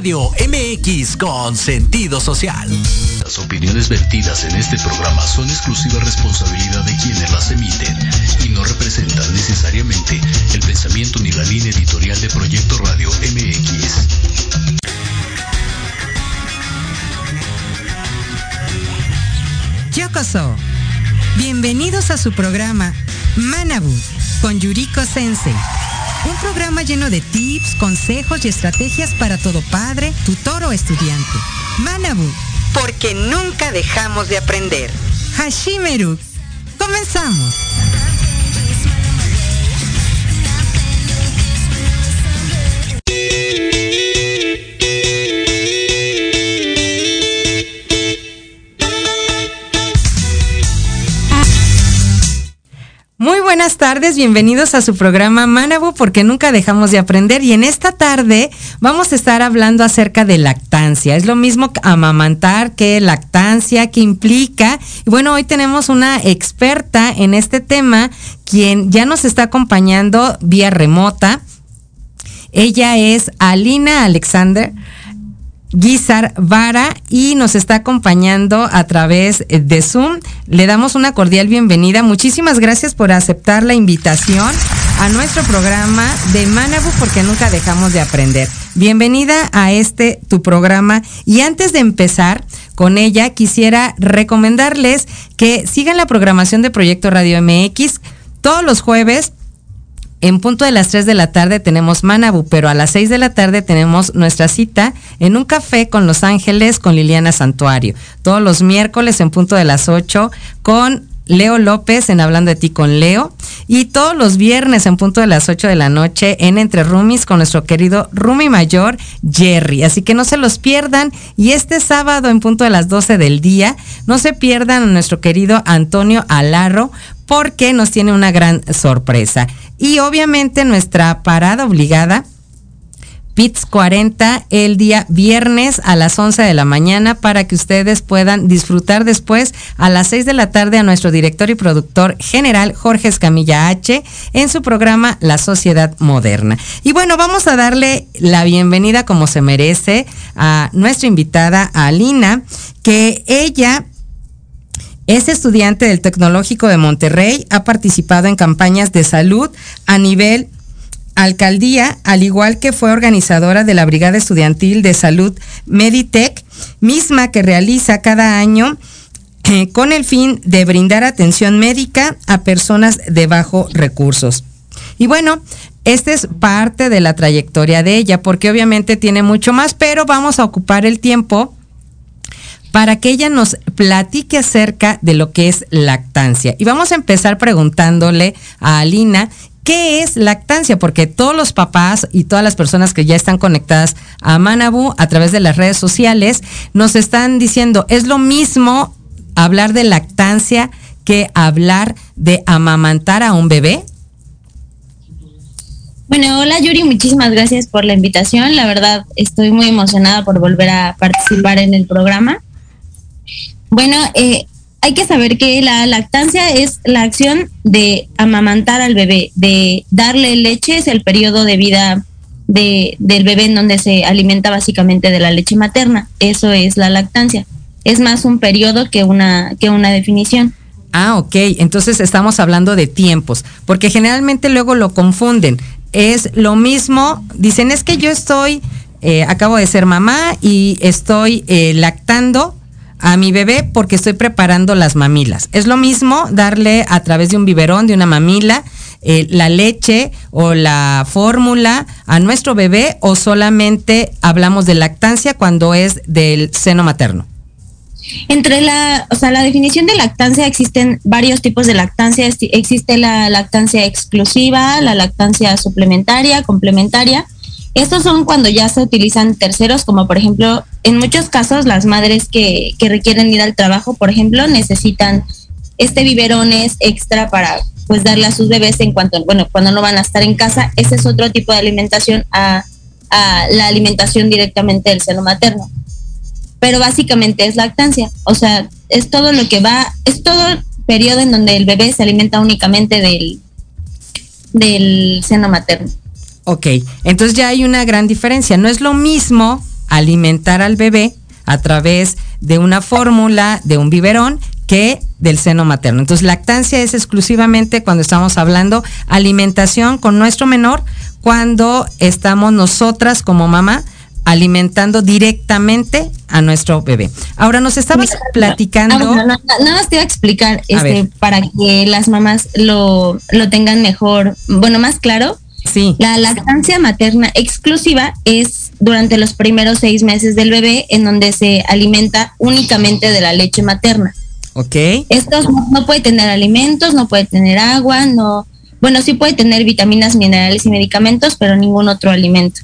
Radio MX con sentido social. Las opiniones vertidas en este programa son exclusiva responsabilidad de quienes las emiten y no representan necesariamente el pensamiento ni la línea editorial de Proyecto Radio MX. Yokoso. Bienvenidos a su programa Manabu con Yuriko Sensei. Un programa lleno de tips, consejos y estrategias para todo padre, tutor o estudiante. Manabu, porque nunca dejamos de aprender. Hashimeru, comenzamos. Buenas tardes, bienvenidos a su programa Manabu porque nunca dejamos de aprender y en esta tarde vamos a estar hablando acerca de lactancia. Es lo mismo amamantar que lactancia, que implica. Y bueno, hoy tenemos una experta en este tema quien ya nos está acompañando vía remota. Ella es Alina Alexander. Guizar Vara y nos está acompañando a través de Zoom. Le damos una cordial bienvenida. Muchísimas gracias por aceptar la invitación a nuestro programa de Manabu porque nunca dejamos de aprender. Bienvenida a este tu programa y antes de empezar con ella quisiera recomendarles que sigan la programación de Proyecto Radio MX todos los jueves en punto de las 3 de la tarde tenemos Manabu, pero a las 6 de la tarde tenemos nuestra cita en un café con Los Ángeles con Liliana Santuario. Todos los miércoles en punto de las 8 con Leo López en Hablando de ti con Leo. Y todos los viernes en punto de las 8 de la noche en Entre Rumis con nuestro querido Rumi Mayor Jerry. Así que no se los pierdan. Y este sábado en punto de las 12 del día, no se pierdan a nuestro querido Antonio Alarro porque nos tiene una gran sorpresa. Y obviamente nuestra parada obligada, PITS 40, el día viernes a las 11 de la mañana para que ustedes puedan disfrutar después a las 6 de la tarde a nuestro director y productor general Jorge Escamilla H en su programa La Sociedad Moderna. Y bueno, vamos a darle la bienvenida como se merece a nuestra invitada, Alina, que ella es estudiante del Tecnológico de Monterrey, ha participado en campañas de salud a nivel alcaldía, al igual que fue organizadora de la Brigada Estudiantil de Salud Meditech, misma que realiza cada año eh, con el fin de brindar atención médica a personas de bajos recursos. Y bueno, esta es parte de la trayectoria de ella, porque obviamente tiene mucho más, pero vamos a ocupar el tiempo para que ella nos platique acerca de lo que es lactancia. Y vamos a empezar preguntándole a Alina ¿Qué es lactancia? Porque todos los papás y todas las personas que ya están conectadas a Manabu a través de las redes sociales nos están diciendo, es lo mismo hablar de lactancia que hablar de amamantar a un bebé. Bueno, hola Yuri, muchísimas gracias por la invitación. La verdad, estoy muy emocionada por volver a participar en el programa. Bueno, eh, hay que saber que la lactancia es la acción de amamantar al bebé, de darle leche, es el periodo de vida de, del bebé en donde se alimenta básicamente de la leche materna. Eso es la lactancia. Es más un periodo que una, que una definición. Ah, ok. Entonces estamos hablando de tiempos, porque generalmente luego lo confunden. Es lo mismo, dicen, es que yo estoy, eh, acabo de ser mamá y estoy eh, lactando a mi bebé porque estoy preparando las mamilas. Es lo mismo darle a través de un biberón, de una mamila, eh, la leche o la fórmula a nuestro bebé o solamente hablamos de lactancia cuando es del seno materno. Entre la, o sea, la definición de lactancia existen varios tipos de lactancia. Existe la lactancia exclusiva, la lactancia suplementaria, complementaria estos son cuando ya se utilizan terceros, como por ejemplo, en muchos casos las madres que, que requieren ir al trabajo, por ejemplo, necesitan este biberones extra para pues darle a sus bebés en cuanto, bueno, cuando no van a estar en casa. Ese es otro tipo de alimentación a, la alimentación directamente del seno materno. Pero básicamente es lactancia, o sea, es todo lo que va, es todo el periodo en donde el bebé se alimenta únicamente del, del seno materno. Ok, entonces ya hay una gran diferencia. No es lo mismo alimentar al bebé a través de una fórmula, de un biberón, que del seno materno. Entonces, lactancia es exclusivamente cuando estamos hablando alimentación con nuestro menor, cuando estamos nosotras como mamá alimentando directamente a nuestro bebé. Ahora nos estabas platicando. Ah, nada más te iba a explicar este, para que las mamás lo, lo tengan mejor, bueno, más claro. Sí. La lactancia materna exclusiva es durante los primeros seis meses del bebé, en donde se alimenta únicamente de la leche materna. Ok. Esto no, puede tener alimentos, no puede tener agua, no. Bueno, sí puede tener vitaminas, minerales y medicamentos, pero ningún otro alimento.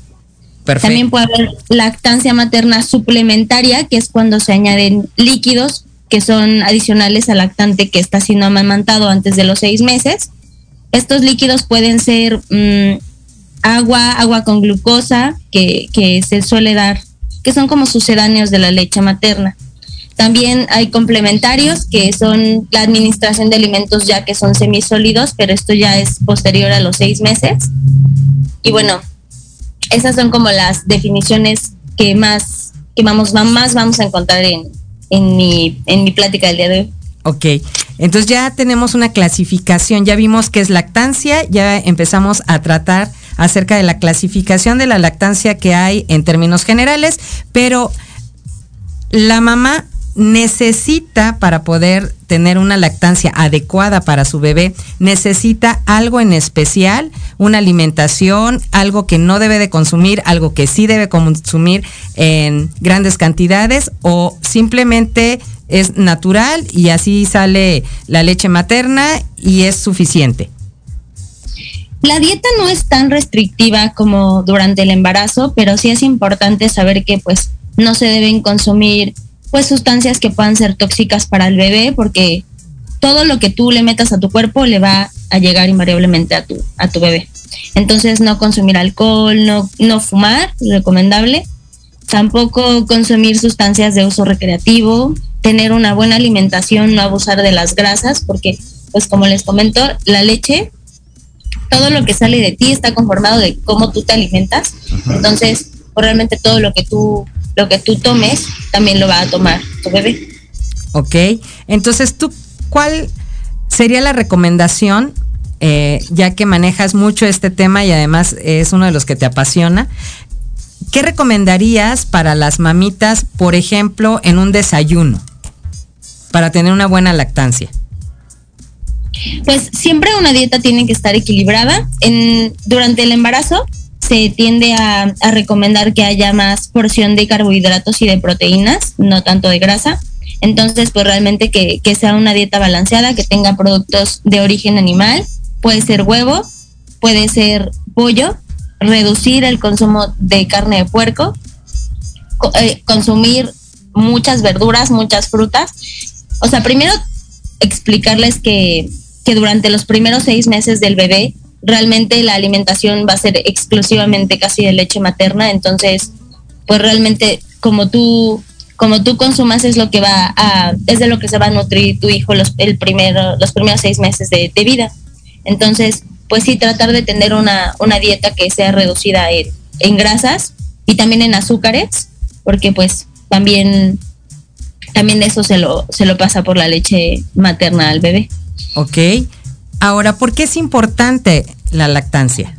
Perfecto. También puede haber lactancia materna suplementaria, que es cuando se añaden líquidos que son adicionales al lactante que está siendo amamantado antes de los seis meses. Estos líquidos pueden ser mm, agua, agua con glucosa, que, se suele dar, que son como sucedáneos de la leche materna. También hay complementarios que son la administración de alimentos ya que son semisólidos, pero esto ya es posterior a los seis meses. Y bueno, esas son como las definiciones que más, que vamos, más vamos a encontrar en, en, mi, en mi plática del día de hoy. Ok, entonces ya tenemos una clasificación, ya vimos qué es lactancia, ya empezamos a tratar acerca de la clasificación de la lactancia que hay en términos generales, pero la mamá necesita para poder tener una lactancia adecuada para su bebé, necesita algo en especial, una alimentación, algo que no debe de consumir, algo que sí debe consumir en grandes cantidades o simplemente es natural y así sale la leche materna y es suficiente. La dieta no es tan restrictiva como durante el embarazo, pero sí es importante saber que pues no se deben consumir pues sustancias que puedan ser tóxicas para el bebé porque todo lo que tú le metas a tu cuerpo le va a llegar invariablemente a tu a tu bebé. Entonces no consumir alcohol, no no fumar, recomendable. Tampoco consumir sustancias de uso recreativo, tener una buena alimentación, no abusar de las grasas porque pues como les comento, la leche todo lo que sale de ti está conformado de cómo tú te alimentas. Entonces, pues, realmente todo lo que tú lo que tú tomes también lo va a tomar tu bebé. Ok, entonces tú, ¿cuál sería la recomendación, eh, ya que manejas mucho este tema y además es uno de los que te apasiona? ¿Qué recomendarías para las mamitas, por ejemplo, en un desayuno, para tener una buena lactancia? Pues siempre una dieta tiene que estar equilibrada. En, durante el embarazo se tiende a, recomendar que haya más porción de carbohidratos y de proteínas, no tanto de grasa. Entonces, pues realmente que, sea una dieta balanceada, que tenga productos de origen animal, puede ser huevo, puede ser pollo, reducir el consumo de carne de puerco, eh, consumir muchas verduras, muchas frutas. O sea, primero explicarles que, que durante los primeros seis meses del bebé realmente la alimentación va a ser exclusivamente casi de leche materna, entonces pues realmente como tú como tú consumas es lo que va a es de lo que se va a nutrir tu hijo los el primero los primeros seis meses de, vida. Entonces pues sí tratar de tener una, una dieta que sea reducida en, en grasas y también en azúcares porque pues también también eso se lo se lo pasa por la leche materna al bebé. Ok. Ahora, ¿por qué es importante la lactancia?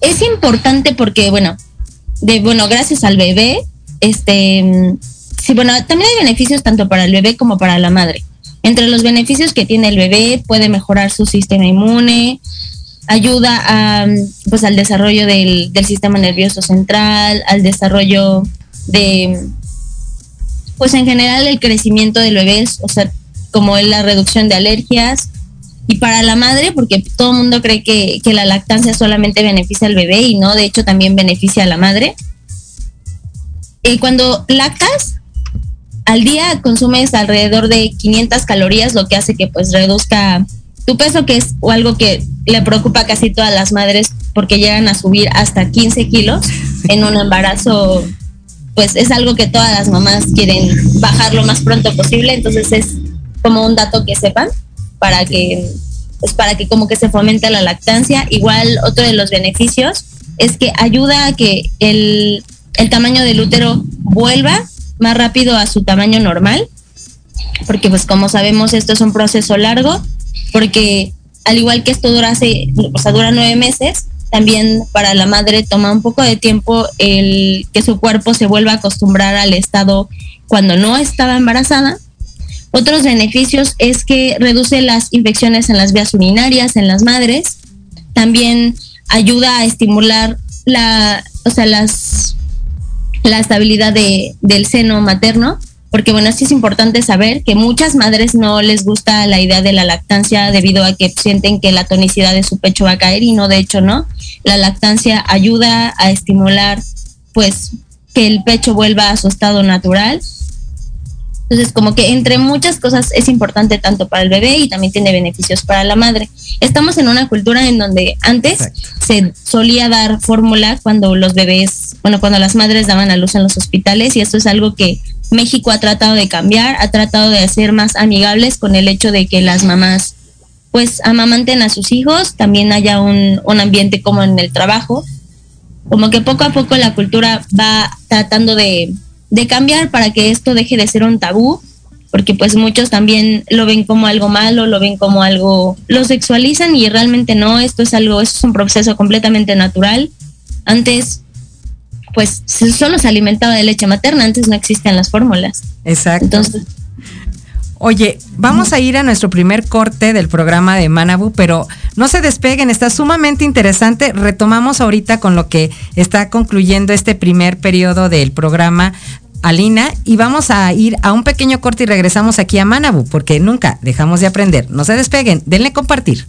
Es importante porque, bueno, de bueno, gracias al bebé, este, sí, bueno, también hay beneficios tanto para el bebé como para la madre. Entre los beneficios que tiene el bebé, puede mejorar su sistema inmune, ayuda a, pues, al desarrollo del, del sistema nervioso central, al desarrollo de, pues en general el crecimiento del bebé, o sea, como es la reducción de alergias, y para la madre, porque todo el mundo cree que, la lactancia solamente beneficia al bebé y no, de hecho también beneficia a la madre. Eh, cuando lactas, al día consumes alrededor de 500 calorías, lo que hace que pues reduzca tu peso, que es algo que le preocupa a casi todas las madres porque llegan a subir hasta 15 kilos en un embarazo, pues es algo que todas las mamás quieren bajar lo más pronto posible, entonces es como un dato que sepan para que pues para que como que se fomente la lactancia. Igual otro de los beneficios es que ayuda a que el, el tamaño del útero vuelva más rápido a su tamaño normal, porque pues como sabemos esto es un proceso largo, porque al igual que esto dura, hace, o sea, dura nueve meses, también para la madre toma un poco de tiempo el que su cuerpo se vuelva a acostumbrar al estado cuando no estaba embarazada. Otros beneficios es que reduce las infecciones en las vías urinarias en las madres. También ayuda a estimular la, o sea, las, la estabilidad de, del seno materno porque bueno, sí es importante saber que muchas madres no les gusta la idea de la lactancia debido a que sienten que la tonicidad de su pecho va a caer y no, de hecho no. La lactancia ayuda a estimular pues que el pecho vuelva a su estado natural entonces, como que entre muchas cosas es importante tanto para el bebé y también tiene beneficios para la madre. Estamos en una cultura en donde antes se solía dar fórmula cuando los bebés, bueno, cuando las madres daban a luz en los hospitales y esto es algo que México ha tratado de cambiar, ha tratado de hacer más amigables con el hecho de que las mamás pues amamanten a sus hijos, también haya un, un ambiente como en el trabajo. Como que poco a poco la cultura va tratando de de cambiar para que esto deje de ser un tabú, porque pues muchos también lo ven como algo malo, lo ven como algo, lo sexualizan y realmente no, esto es algo, esto es un proceso completamente natural. Antes pues solo se alimentaba de leche materna, antes no existían las fórmulas. Exacto. Entonces, Oye, vamos a ir a nuestro primer corte del programa de Manabu, pero no se despeguen, está sumamente interesante. Retomamos ahorita con lo que está concluyendo este primer periodo del programa Alina y vamos a ir a un pequeño corte y regresamos aquí a Manabu porque nunca dejamos de aprender. No se despeguen, denle compartir.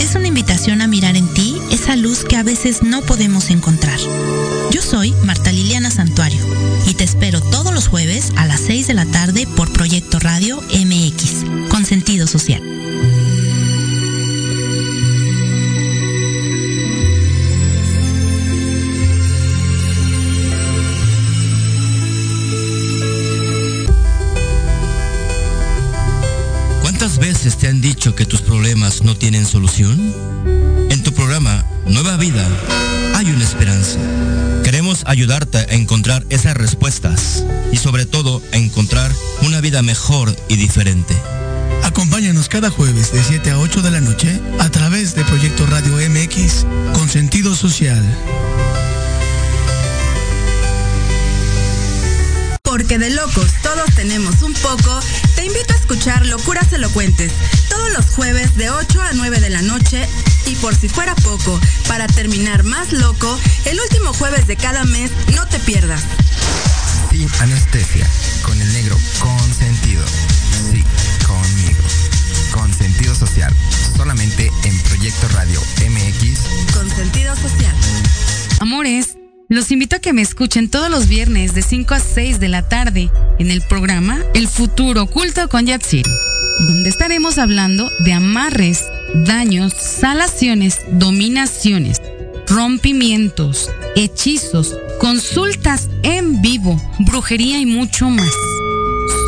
Es una invitación a mirar en ti esa luz que a veces no podemos encontrar. Yo soy Marta Liliana Santuario y te espero todos los jueves a las 6 de la tarde por Proyecto Radio MX, con sentido social. Te han dicho que tus problemas no tienen solución? En tu programa Nueva Vida hay una esperanza. Queremos ayudarte a encontrar esas respuestas y sobre todo a encontrar una vida mejor y diferente. Acompáñanos cada jueves de 7 a 8 de la noche a través de Proyecto Radio MX con sentido social. Porque de locos todos tenemos un poco, te invito a escuchar Locuras Elocuentes todos los jueves de 8 a 9 de la noche y por si fuera poco, para terminar más loco, el último jueves de cada mes no te pierdas. Sin anestesia, con el negro consentido. Sí, conmigo. Con sentido social, solamente en Proyecto Radio MX. Con sentido social. Amores. Los invito a que me escuchen todos los viernes de 5 a 6 de la tarde en el programa El futuro oculto con Yatsiri, donde estaremos hablando de amarres, daños, salaciones, dominaciones, rompimientos, hechizos, consultas en vivo, brujería y mucho más.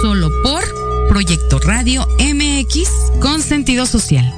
Solo por Proyecto Radio MX con sentido social.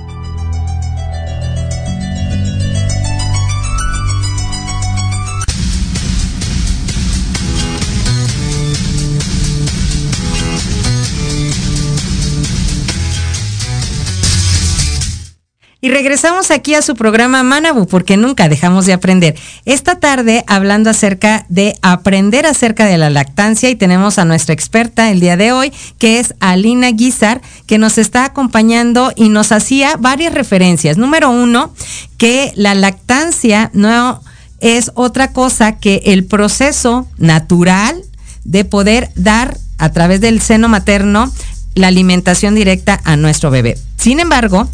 Y regresamos aquí a su programa Manabu, porque nunca dejamos de aprender. Esta tarde hablando acerca de aprender acerca de la lactancia y tenemos a nuestra experta el día de hoy, que es Alina Guizar, que nos está acompañando y nos hacía varias referencias. Número uno, que la lactancia no es otra cosa que el proceso natural de poder dar a través del seno materno la alimentación directa a nuestro bebé. Sin embargo,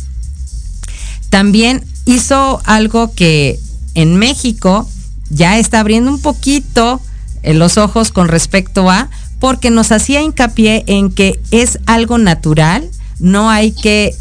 también hizo algo que en México ya está abriendo un poquito eh, los ojos con respecto a, porque nos hacía hincapié en que es algo natural, no hay que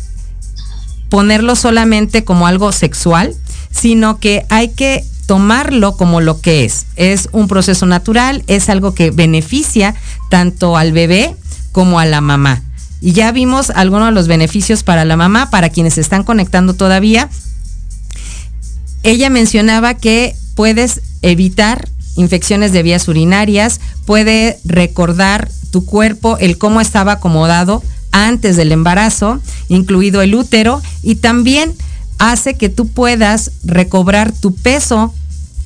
ponerlo solamente como algo sexual, sino que hay que tomarlo como lo que es. Es un proceso natural, es algo que beneficia tanto al bebé como a la mamá. Y ya vimos algunos de los beneficios para la mamá, para quienes están conectando todavía. Ella mencionaba que puedes evitar infecciones de vías urinarias, puede recordar tu cuerpo el cómo estaba acomodado antes del embarazo, incluido el útero, y también hace que tú puedas recobrar tu peso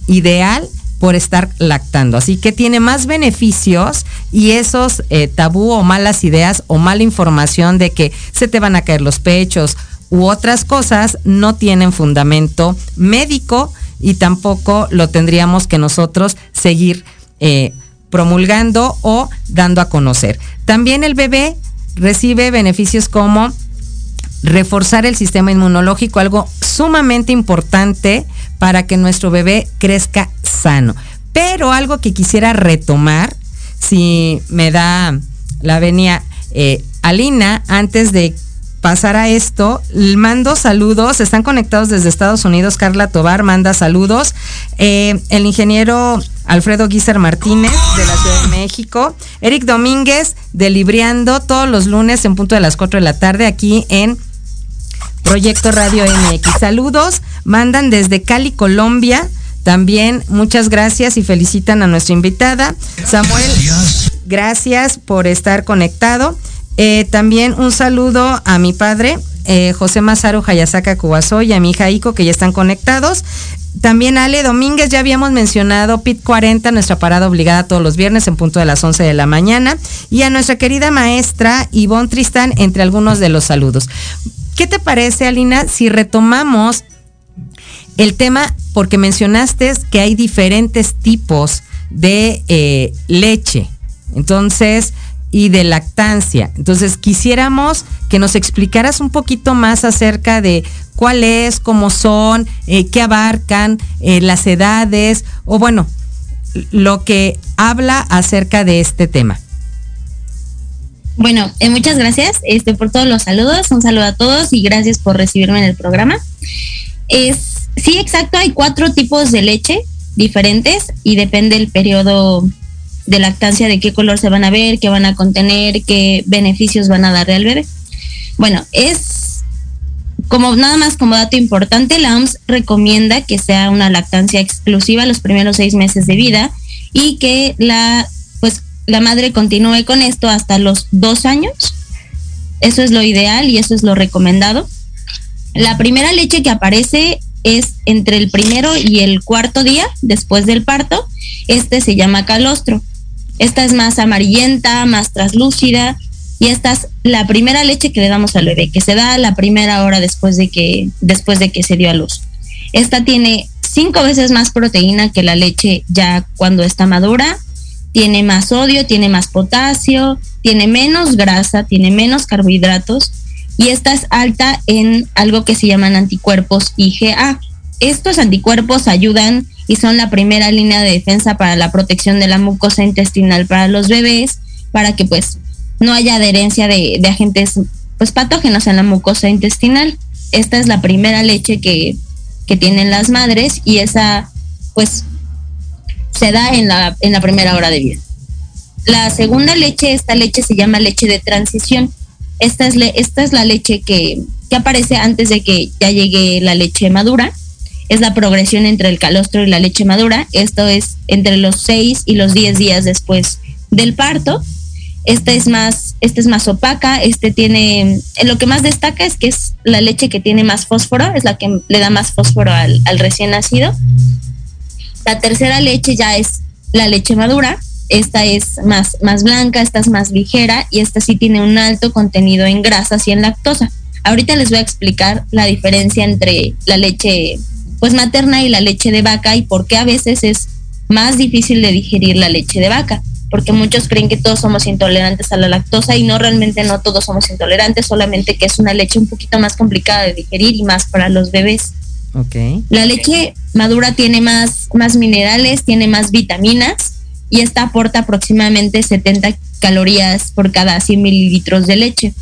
ideal por estar lactando. Así que tiene más beneficios y esos eh, tabú o malas ideas o mala información de que se te van a caer los pechos u otras cosas no tienen fundamento médico y tampoco lo tendríamos que nosotros seguir eh, promulgando o dando a conocer. También el bebé recibe beneficios como reforzar el sistema inmunológico, algo sumamente importante para que nuestro bebé crezca sano. Pero algo que quisiera retomar, si me da la venia eh, Alina, antes de pasar a esto, mando saludos, están conectados desde Estados Unidos, Carla Tobar manda saludos, eh, el ingeniero Alfredo Guizar Martínez de la Ciudad de México, Eric Domínguez de Libriando todos los lunes en punto de las 4 de la tarde aquí en Proyecto Radio MX. Saludos, mandan desde Cali, Colombia. También muchas gracias y felicitan a nuestra invitada. Samuel, gracias por estar conectado. Eh, también un saludo a mi padre, eh, José Masaru Hayasaka Kubasoy y a mi hija Ico, que ya están conectados. También Ale Domínguez, ya habíamos mencionado PIT 40, nuestra parada obligada todos los viernes en punto de las 11 de la mañana. Y a nuestra querida maestra Ivonne Tristán, entre algunos de los saludos. ¿Qué te parece, Alina, si retomamos el tema, porque mencionaste que hay diferentes tipos de eh, leche? Entonces, y de lactancia. Entonces, quisiéramos que nos explicaras un poquito más acerca de cuál es, cómo son, eh, qué abarcan, eh, las edades, o bueno, lo que habla acerca de este tema. Bueno, eh, muchas gracias este, por todos los saludos. Un saludo a todos y gracias por recibirme en el programa. Es, sí, exacto, hay cuatro tipos de leche diferentes y depende el periodo de lactancia, de qué color se van a ver, qué van a contener, qué beneficios van a darle al bebé. Bueno, es como nada más como dato importante, la OMS recomienda que sea una lactancia exclusiva los primeros seis meses de vida y que la la madre continúe con esto hasta los dos años. Eso es lo ideal y eso es lo recomendado. La primera leche que aparece es entre el primero y el cuarto día después del parto. Este se llama calostro. Esta es más amarillenta, más traslúcida y esta es la primera leche que le damos al bebé, que se da la primera hora después de que, después de que se dio a luz. Esta tiene cinco veces más proteína que la leche ya cuando está madura, tiene más sodio, tiene más potasio, tiene menos grasa, tiene menos carbohidratos y esta es alta en algo que se llaman anticuerpos IgA. Estos anticuerpos ayudan y son la primera línea de defensa para la protección de la mucosa intestinal para los bebés, para que pues no haya adherencia de, agentes pues patógenos en la mucosa intestinal. Esta es la primera leche que, que tienen las madres y esa pues se da en la, en la primera hora de vida. La segunda leche, esta leche se llama leche de transición. Esta es, esta es la leche que, que aparece antes de que ya llegue la leche madura es la progresión entre el calostro y la leche madura. Esto es entre los 6 y los 10 días después del parto. Esta es más, esta es más opaca, este tiene, lo que más destaca es que es la leche que tiene más fósforo, es la que le da más fósforo al, al recién nacido. La tercera leche ya es la leche madura, esta es más, más blanca, esta es más ligera y esta sí tiene un alto contenido en grasas y en lactosa. Ahorita les voy a explicar la diferencia entre la leche pues materna y la leche de vaca y por qué a veces es más difícil de digerir la leche de vaca, porque muchos creen que todos somos intolerantes a la lactosa y no realmente no todos somos intolerantes, solamente que es una leche un poquito más complicada de digerir y más para los bebés. Ok. La leche madura tiene más, más minerales, tiene más vitaminas y esta aporta aproximadamente 70 calorías por cada 100 mililitros de leche.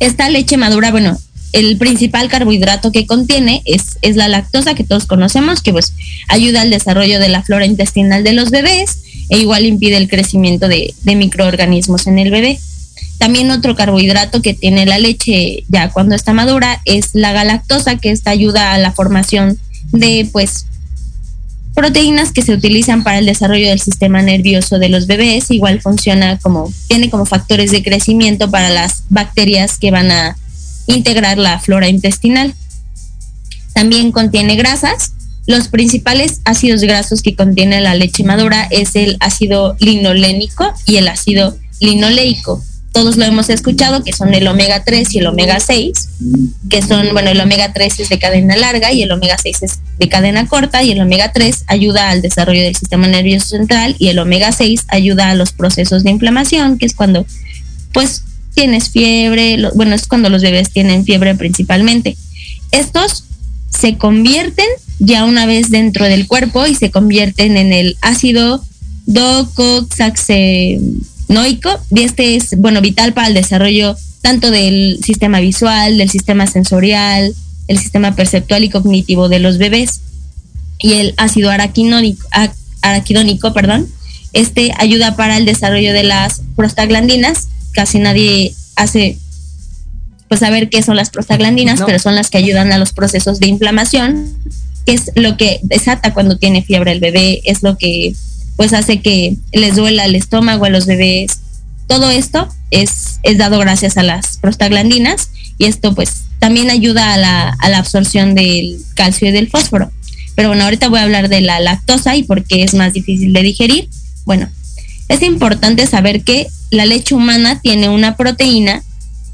Esta leche madura, bueno, el principal carbohidrato que contiene es, es la lactosa que todos conocemos, que pues ayuda al desarrollo de la flora intestinal de los bebés e igual impide el crecimiento de microorganismos en el bebé. También otro carbohidrato que tiene la leche ya cuando está madura es la galactosa, que esta ayuda a la formación de pues proteínas que se utilizan para el desarrollo del sistema nervioso de los bebés. Igual funciona como, tiene como factores de crecimiento para las bacterias que van a integrar la flora intestinal. También contiene grasas. Los principales ácidos grasos que contiene la leche madura es el ácido linolénico y el ácido linoleico todos lo hemos escuchado, que son el omega 3 y el omega 6, que son, bueno, el omega 3 es de cadena larga y el omega 6 es de cadena corta y el omega 3 ayuda al desarrollo del sistema nervioso central y el omega 6 ayuda a los procesos de inflamación, que es cuando, pues, tienes fiebre, bueno, es cuando los bebés tienen fiebre principalmente. Estos se convierten ya una vez dentro del cuerpo y se convierten en el ácido docoxaxe noico y este es, bueno, vital para el desarrollo tanto del sistema visual, del sistema sensorial, el sistema perceptual y cognitivo de los bebés. Y el ácido araquidónico, araquidónico perdón, este ayuda para el desarrollo de las prostaglandinas. Casi nadie hace pues saber qué son las prostaglandinas, pero son las que ayudan a los procesos de inflamación, que es lo que desata cuando tiene fiebre el bebé, es lo que pues hace que les duela el estómago a los bebés. Todo esto es, es dado gracias a las prostaglandinas y esto pues también ayuda a la, a la absorción del calcio y del fósforo. Pero bueno, ahorita voy a hablar de la lactosa y por qué es más difícil de digerir. Bueno, es importante saber que la leche humana tiene una proteína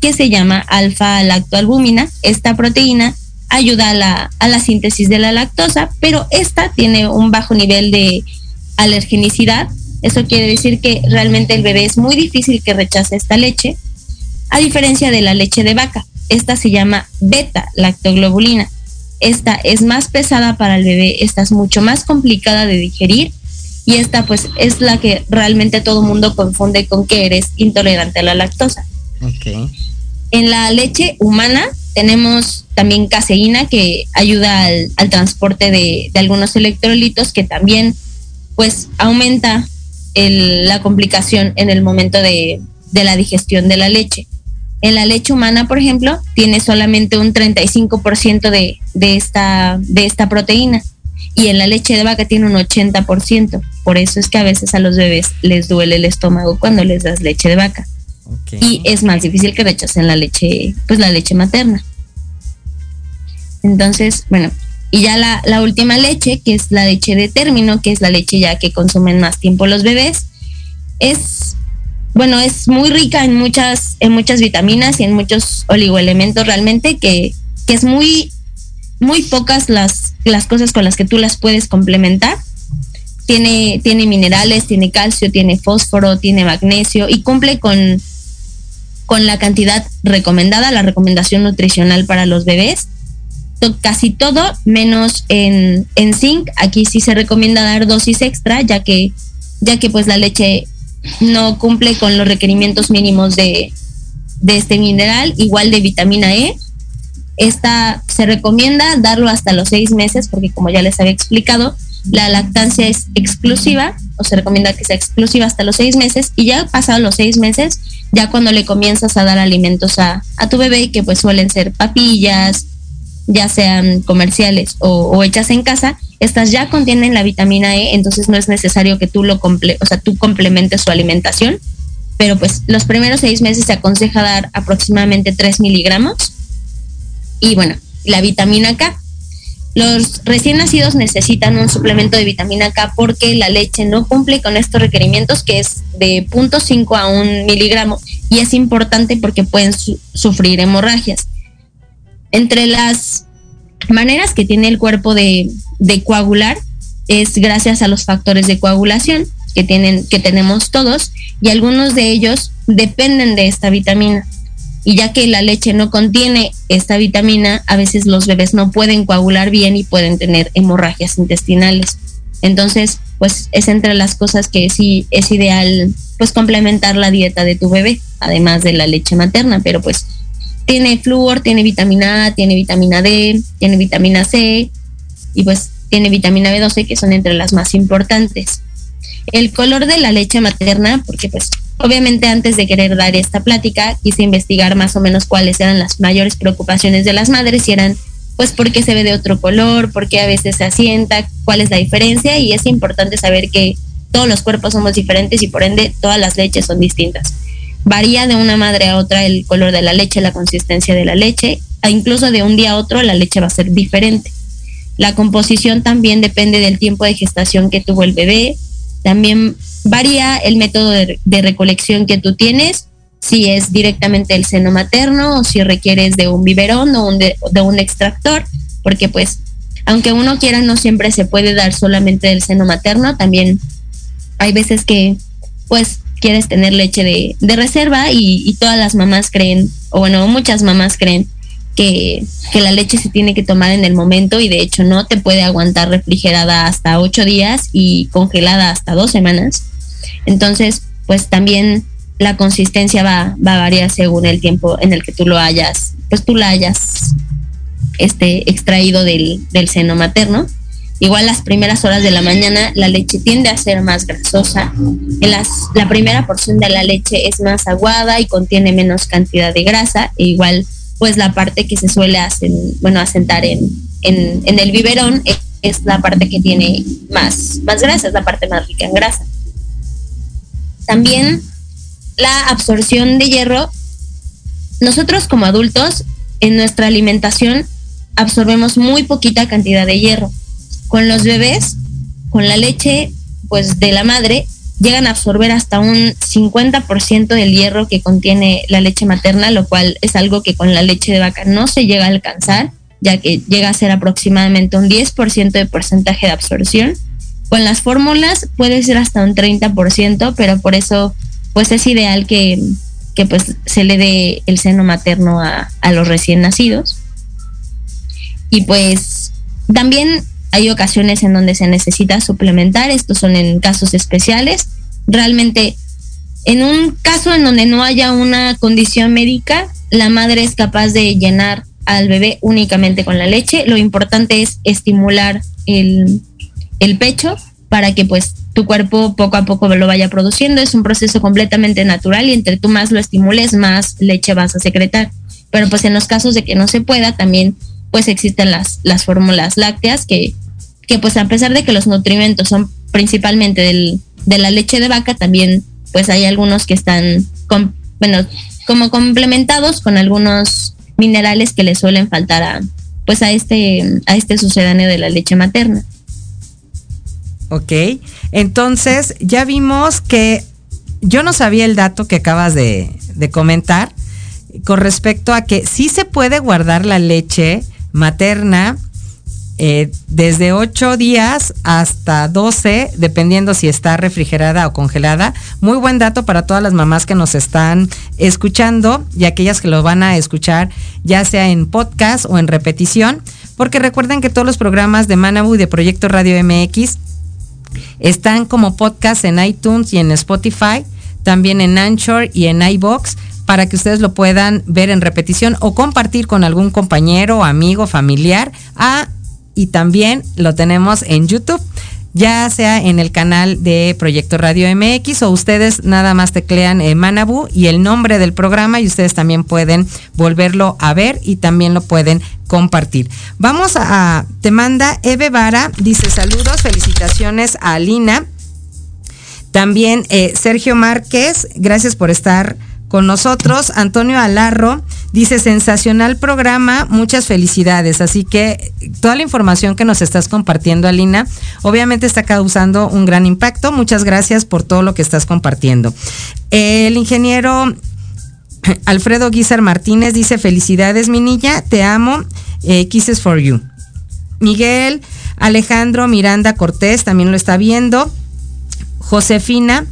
que se llama alfa-lactoalbúmina. Esta proteína ayuda a la, a la síntesis de la lactosa, pero esta tiene un bajo nivel de alergenicidad. Eso quiere decir que realmente el bebé es muy difícil que rechace esta leche, a diferencia de la leche de vaca. Esta se llama beta lactoglobulina. Esta es más pesada para el bebé, esta es mucho más complicada de digerir y esta pues es la que realmente todo el mundo confunde con que eres intolerante a la lactosa. En la leche humana tenemos también caseína que ayuda al, transporte de, de, algunos electrolitos que también pues aumenta la complicación en el momento de, la digestión de la leche. En la leche humana, por ejemplo, tiene solamente un 35% de, de, esta, de esta proteína y en la leche de vaca tiene un 80%. Por eso es que a veces a los bebés les duele el estómago cuando les das leche de vaca. Y es más difícil que rechacen la leche, pues la leche materna. Entonces, bueno, y ya la, la, última leche, que es la leche de término, que es la leche ya que consumen más tiempo los bebés, es, bueno, es muy rica en muchas, en muchas vitaminas y en muchos oligoelementos realmente, que, que es muy, muy pocas las, las cosas con las que tú las puedes complementar. Tiene, tiene minerales, tiene calcio, tiene fósforo, tiene magnesio y cumple con, con la cantidad recomendada, la recomendación nutricional para los bebés casi todo, menos en, en zinc. Aquí sí se recomienda dar dosis extra, ya que, ya que pues la leche no cumple con los requerimientos mínimos de, de este mineral, igual de vitamina E. Esta se recomienda darlo hasta los seis meses, porque como ya les había explicado, la lactancia es exclusiva, o se recomienda que sea exclusiva hasta los seis meses, y ya pasado los seis meses, ya cuando le comienzas a dar alimentos a, a tu bebé, que pues suelen ser papillas, ya sean comerciales o, hechas en casa, estas ya contienen la vitamina E, entonces no es necesario que tú lo comple o sea, tú complementes su alimentación. Pero pues los primeros seis meses se aconseja dar aproximadamente 3 miligramos. Y bueno, la vitamina K. Los recién nacidos necesitan un suplemento de vitamina K porque la leche no cumple con estos requerimientos que es de 0.5 a 1 miligramo y es importante porque pueden sufrir hemorragias. Entre las maneras que tiene el cuerpo de, coagular es gracias a los factores de coagulación que, tienen, que tenemos todos y algunos de ellos dependen de esta vitamina. Y ya que la leche no contiene esta vitamina, a veces los bebés no pueden coagular bien y pueden tener hemorragias intestinales. Entonces, pues es entre las cosas que sí es ideal pues complementar la dieta de tu bebé, además de la leche materna, pero pues tiene flúor, tiene vitamina A, tiene vitamina D, tiene vitamina C y pues tiene vitamina B12 que son entre las más importantes. El color de la leche materna, porque pues obviamente antes de querer dar esta plática quise investigar más o menos cuáles eran las mayores preocupaciones de las madres y eran pues por qué se ve de otro color, por qué a veces se asienta, cuál es la diferencia y es importante saber que todos los cuerpos somos diferentes y por ende todas las leches son distintas. Varía de una madre a otra el color de la leche, la consistencia de la leche, e incluso de un día a otro la leche va a ser diferente. La composición también depende del tiempo de gestación que tuvo el bebé. También varía el método de, recolección que tú tienes, si es directamente el seno materno o si requieres de un biberón o de, un extractor, porque pues aunque uno quiera no siempre se puede dar solamente del seno materno, también hay veces que pues quieres tener leche de, de reserva y, todas las mamás creen, o bueno, muchas mamás creen que, que, la leche se tiene que tomar en el momento y de hecho no te puede aguantar refrigerada hasta ocho días y congelada hasta dos semanas. Entonces, pues también la consistencia va, va a variar según el tiempo en el que tú lo hayas, pues tú la hayas este, extraído del, del seno materno. Igual las primeras horas de la mañana la leche tiende a ser más grasosa. La primera porción de la leche es más aguada y contiene menos cantidad de grasa. E igual pues la parte que se suele hacer, bueno, asentar en, en, en el biberón es, es, la parte que tiene más, más grasa, es la parte más rica en grasa. También la absorción de hierro. Nosotros como adultos en nuestra alimentación absorbemos muy poquita cantidad de hierro con los bebés, con la leche pues de la madre, llegan a absorber hasta un 50% del hierro que contiene la leche materna, lo cual es algo que con la leche de vaca no se llega a alcanzar, ya que llega a ser aproximadamente un 10% de porcentaje de absorción. Con las fórmulas puede ser hasta un 30%, pero por eso pues es ideal que, que pues se le dé el seno materno a, a los recién nacidos. Y pues también hay ocasiones en donde se necesita suplementar, estos son en casos especiales. Realmente, en un caso en donde no haya una condición médica, la madre es capaz de llenar al bebé únicamente con la leche. Lo importante es estimular el, el pecho para que pues tu cuerpo poco a poco lo vaya produciendo. Es un proceso completamente natural y entre tú más lo estimules, más leche vas a secretar. Pero pues en los casos de que no se pueda, también pues existen las, las fórmulas lácteas que que pues a pesar de que los nutrimentos son principalmente del, de la leche de vaca, también pues hay algunos que están, bueno, como complementados con algunos minerales que le suelen faltar a, pues a este, a este sucedáneo de la leche materna. Ok, entonces ya vimos que yo no sabía el dato que acabas de, de comentar con respecto a que sí se puede guardar la leche materna eh, desde 8 días hasta 12, dependiendo si está refrigerada o congelada. Muy buen dato para todas las mamás que nos están escuchando y aquellas que lo van a escuchar ya sea en podcast o en repetición, porque recuerden que todos los programas de Manabu y de Proyecto Radio MX están como podcast en iTunes y en Spotify, también en Anchor y en iBox para que ustedes lo puedan ver en repetición o compartir con algún compañero, amigo, familiar a y también lo tenemos en YouTube ya sea en el canal de Proyecto Radio MX o ustedes nada más teclean eh, Manabu y el nombre del programa y ustedes también pueden volverlo a ver y también lo pueden compartir. Vamos a, te manda Eve Vara, dice saludos, felicitaciones a Alina. También eh, Sergio Márquez, gracias por estar con nosotros. Antonio Alarro dice, sensacional programa, muchas felicidades. Así que toda la información que nos estás compartiendo, Alina, obviamente está causando un gran impacto. Muchas gracias por todo lo que estás compartiendo. El ingeniero Alfredo Guizar Martínez dice, felicidades, mi niña, te amo, eh, kisses for you. Miguel Alejandro Miranda Cortés también lo está viendo. Josefina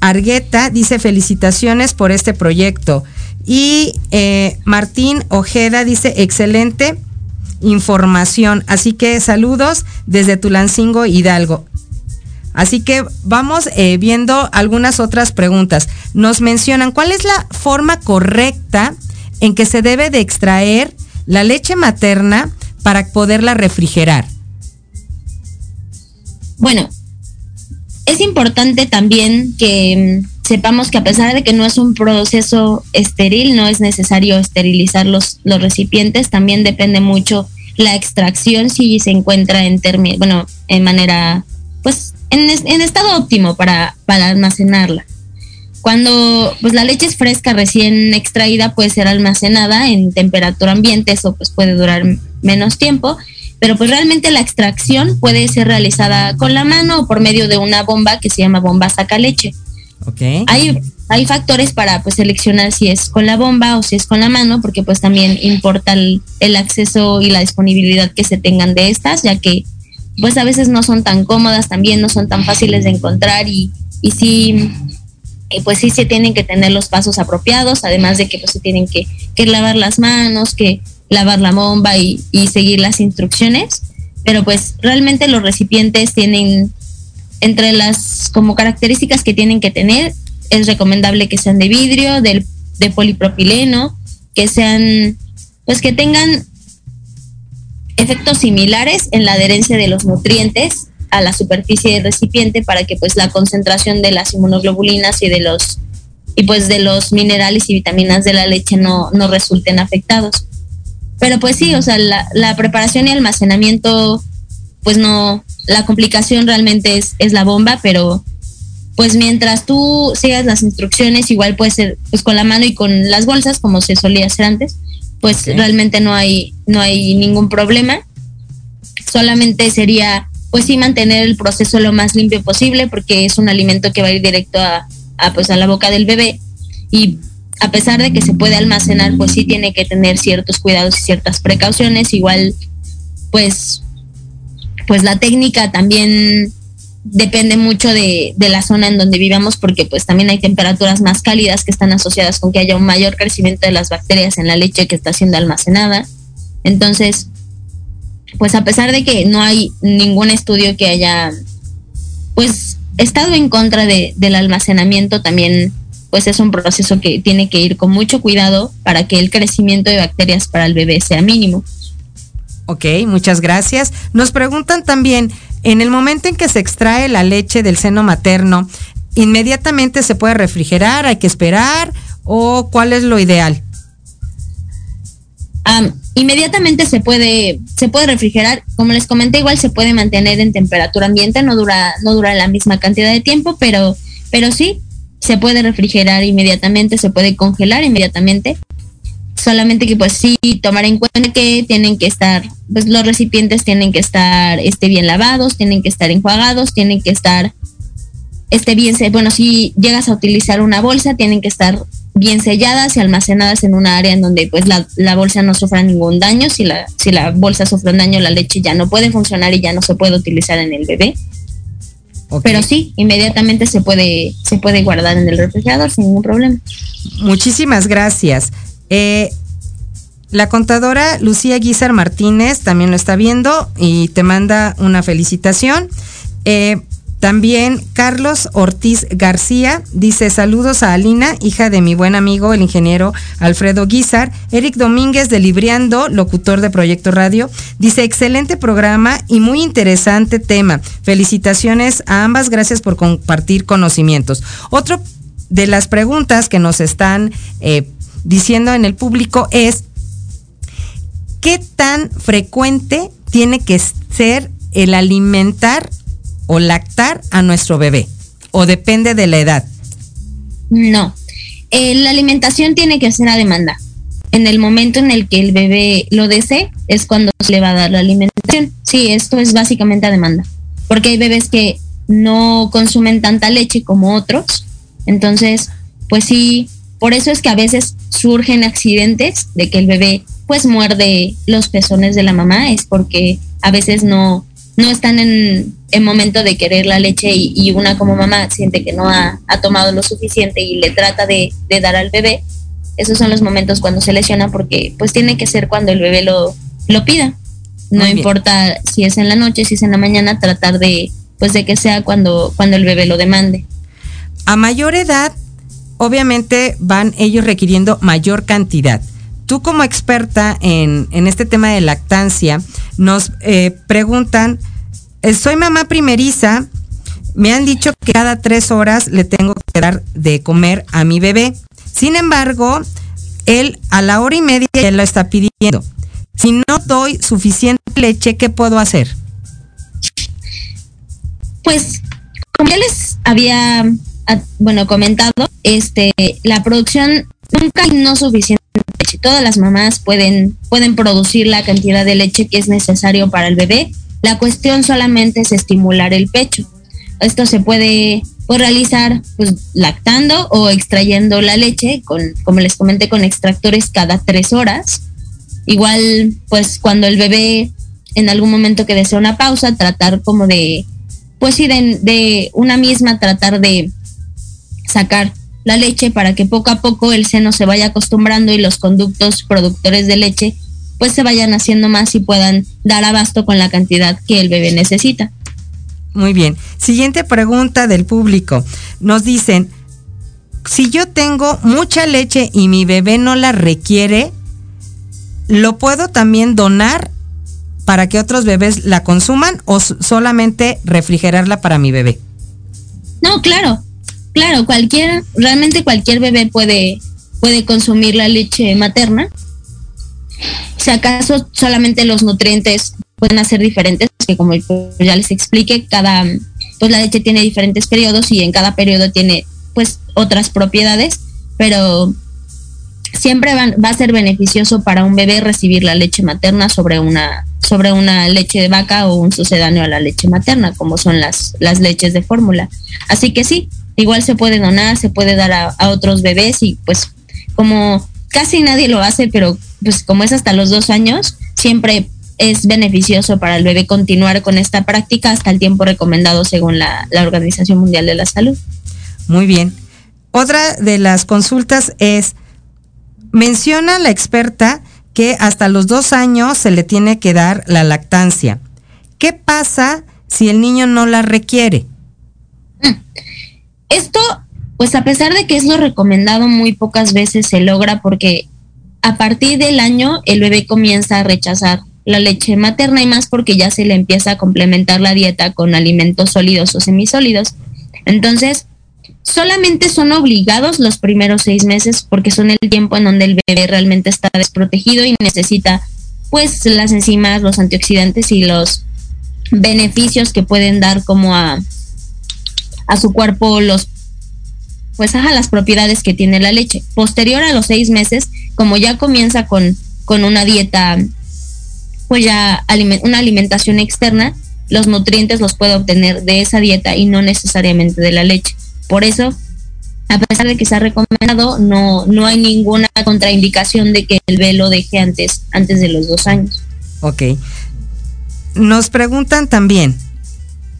Argueta dice felicitaciones por este proyecto Y eh, Martín Ojeda dice, excelente información. Así que saludos desde Tulancingo, Hidalgo. Así que vamos eh, viendo algunas otras preguntas. Nos mencionan cuál es la forma correcta en que se debe de extraer la leche materna para poderla refrigerar. Bueno, es importante también que mm, sepamos que a pesar de que no es un proceso estéril, no es necesario esterilizar los, los recipientes, también depende mucho la extracción si se encuentra en bueno, en manera, pues, en, en estado óptimo para, para almacenarla. Cuando pues la leche es fresca, recién extraída, puede ser almacenada en temperatura ambiente, eso pues puede durar menos tiempo, pero pues realmente la extracción puede ser realizada con la mano o por medio de una bomba que se llama bomba saca leche. Okay. Hay, hay factores para pues seleccionar si es con la bomba o si es con la mano, porque pues también importa el, el acceso y la disponibilidad que se tengan de estas, ya que pues a veces no son tan cómodas, también no son tan fáciles de encontrar y, y sí, y pues sí se tienen que tener los pasos apropiados, además de que pues se tienen que, que lavar las manos, que lavar la bomba y, y seguir las instrucciones, pero pues realmente los recipientes tienen entre las como características que tienen que tener, es recomendable que sean de vidrio, del, de polipropileno, que sean, pues que tengan efectos similares en la adherencia de los nutrientes a la superficie del recipiente para que pues la concentración de las inmunoglobulinas y de los y pues de los minerales y vitaminas de la leche no, no resulten afectados. Pero pues sí, o sea, la, la preparación y almacenamiento, pues no, la complicación realmente es, es la bomba, pero pues mientras tú sigas las instrucciones, igual puede ser pues con la mano y con las bolsas, como se solía hacer antes, pues okay. realmente no hay, no hay ningún problema. Solamente sería, pues sí, mantener el proceso lo más limpio posible, porque es un alimento que va a ir directo a, a pues a la boca del bebé. Y a pesar de que se puede almacenar, pues sí tiene que tener ciertos cuidados y ciertas precauciones. Igual, pues, pues la técnica también depende mucho de, de, la zona en donde vivamos porque pues también hay temperaturas más cálidas que están asociadas con que haya un mayor crecimiento de las bacterias en la leche que está siendo almacenada. Entonces, pues a pesar de que no hay ningún estudio que haya pues estado en contra de, del almacenamiento, también pues es un proceso que tiene que ir con mucho cuidado para que el crecimiento de bacterias para el bebé sea mínimo. Ok, muchas gracias. Nos preguntan también, en el momento en que se extrae la leche del seno materno, ¿inmediatamente se puede refrigerar? ¿Hay que esperar? ¿O cuál es lo ideal? Um, inmediatamente se puede, se puede refrigerar. Como les comenté, igual se puede mantener en temperatura ambiente, no dura, no dura la misma cantidad de tiempo, pero, pero sí, se puede refrigerar inmediatamente, se puede congelar inmediatamente. Solamente que pues sí tomar en cuenta que tienen que estar, pues los recipientes tienen que estar este, bien lavados, tienen que estar enjuagados, tienen que estar este bien, bueno, si llegas a utilizar una bolsa, tienen que estar bien selladas y almacenadas en una área en donde pues la, la, bolsa no sufra ningún daño. Si la, si la bolsa sufre un daño, la leche ya no puede funcionar y ya no se puede utilizar en el bebé. Okay. Pero sí, inmediatamente se puede, se puede guardar en el refrigerador sin ningún problema. Muchísimas gracias. Eh, la contadora Lucía Guizar Martínez también lo está viendo y te manda una felicitación. Eh, también Carlos Ortiz García dice saludos a Alina, hija de mi buen amigo el ingeniero Alfredo Guizar. Eric Domínguez de Libriando, locutor de Proyecto Radio, dice excelente programa y muy interesante tema. Felicitaciones a ambas, gracias por compartir conocimientos. Otro de las preguntas que nos están eh, diciendo en el público es ¿qué tan frecuente tiene que ser el alimentar o lactar a nuestro bebé? ¿O depende de la edad? No. Eh, la alimentación tiene que ser a demanda. En el momento en el que el bebé lo desee, es cuando se le va a dar la alimentación. Sí, esto es básicamente a demanda. Porque hay bebés que no consumen tanta leche como otros. Entonces, pues sí, por eso es que a veces surgen accidentes de que el bebé pues muerde los pezones de la mamá, es porque a veces no, no están en, en momento de querer la leche y, y, una como mamá siente que no ha, ha tomado lo suficiente y le trata de, de, dar al bebé Esos son los momentos cuando se lesiona porque pues tiene que ser cuando el bebé lo, lo pida. No importa si es en la noche, si es en la mañana, tratar de pues de que sea cuando, cuando el bebé lo demande. A mayor edad, obviamente van ellos requiriendo mayor cantidad. Tú como experta en, este tema de lactancia, nos eh, preguntan, soy mamá primeriza, me han dicho que cada tres horas le tengo que dar de comer a mi bebé. Sin embargo, él a la hora y media ya lo está pidiendo. Si no doy suficiente leche, ¿qué puedo hacer? Pues, como ya les había, ah, bueno, comentado, este, la producción nunca hay no suficiente leche. Todas las mamás pueden, pueden producir la cantidad de leche que es necesario para el bebé. La cuestión solamente es estimular el pecho. Esto se puede pues, realizar pues, lactando o extrayendo la leche, con, como les comenté, con extractores cada tres horas. Igual, pues cuando el bebé en algún momento que desea una pausa, tratar como de pues sí, de, una misma tratar de sacar la leche para que poco a poco el seno se vaya acostumbrando y los conductos productores de leche pues se vayan haciendo más y puedan dar abasto con la cantidad que el bebé necesita. Muy bien. Siguiente pregunta del público. Nos dicen, si yo tengo mucha leche y mi bebé no la requiere, ¿lo puedo también donar para que otros bebés la consuman o solamente refrigerarla para mi bebé? No, claro, claro, cualquier, realmente cualquier bebé puede, puede consumir la leche materna. Si acaso solamente los nutrientes pueden ser diferentes, que como ya les expliqué, cada, pues la leche tiene diferentes periodos y en cada periodo tiene pues otras propiedades, pero siempre va a ser beneficioso para un bebé recibir la leche materna sobre una, sobre una leche de vaca o un sucedáneo a la leche materna, como son las, las leches de fórmula. Así que sí, igual se puede donar, se puede dar a, otros bebés y pues como casi nadie lo hace, pero pues como es hasta los dos años, siempre es beneficioso para el bebé continuar con esta práctica hasta el tiempo recomendado según la, la Organización Mundial de la Salud. Muy bien. Otra de las consultas es, Menciona la experta que hasta los dos años se le tiene que dar la lactancia. ¿Qué pasa si el niño no la requiere? Mm. Esto, pues a pesar de que es lo recomendado, muy pocas veces se logra porque a partir del año el bebé comienza a rechazar la leche materna y más porque ya se le empieza a complementar la dieta con alimentos sólidos o semisólidos. Entonces, solamente son obligados los primeros seis meses porque son el tiempo en donde el bebé realmente está desprotegido y necesita pues las enzimas, los antioxidantes y los beneficios que pueden dar como a, a su cuerpo los pues a las propiedades que tiene la leche. Posterior a los seis meses, como ya comienza con, con una dieta, pues ya una alimentación externa, los nutrientes los puede obtener de esa dieta y no necesariamente de la leche. Por eso, a pesar de que se ha recomendado, no, no hay ninguna contraindicación de que el velo deje antes, antes de los dos años. Ok. Nos preguntan también,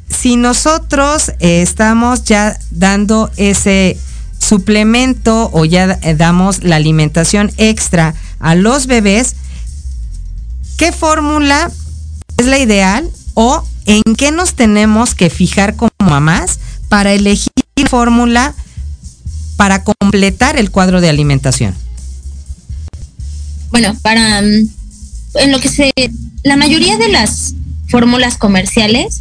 si nosotros eh, estamos ya dando ese suplemento o ya eh, damos la alimentación extra a los bebés, ¿qué fórmula es la ideal o en qué nos tenemos que fijar como mamás para elegir fórmula para completar el cuadro de alimentación? Bueno, para mm, en lo que se la mayoría de las fórmulas comerciales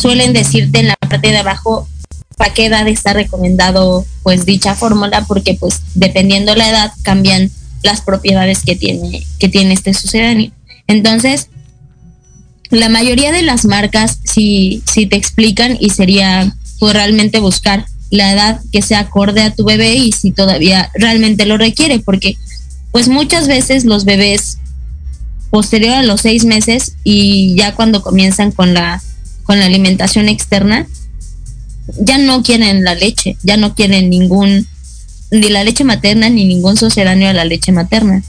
suelen decirte en la parte de abajo para qué edad está recomendado pues dicha fórmula porque pues dependiendo la edad cambian las propiedades que tiene que tiene este sucedáneo. Entonces, la mayoría de las marcas si si te explican y sería pues realmente buscar la edad que se acorde a tu bebé y si todavía realmente lo requiere, porque pues muchas veces los bebés posterior a los seis meses y ya cuando comienzan con la con la alimentación externa ya no quieren la leche, ya no quieren ningún ni la leche materna ni ningún sucedáneo a la leche materna.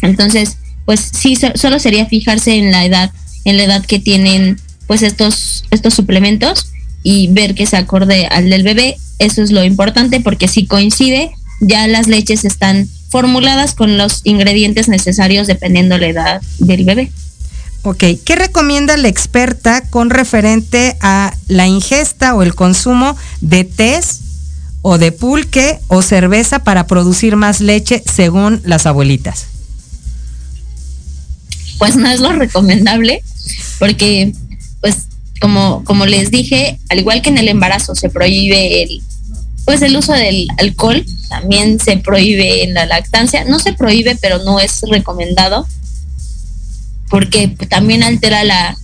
Entonces, pues sí, solo sería fijarse en la edad, en la edad que tienen pues estos estos suplementos y ver que se acorde al del bebé. Eso es lo importante porque si coincide, ya las leches están formuladas con los ingredientes necesarios dependiendo la edad del bebé. Ok, ¿qué recomienda la experta con referente a la ingesta o el consumo de tés o de pulque o cerveza para producir más leche según las abuelitas? Pues no es lo recomendable porque pues como, como les dije, al igual que en el embarazo se prohíbe el, pues el uso del alcohol, también se prohíbe en la lactancia. No se prohíbe, pero no es recomendado porque también altera la,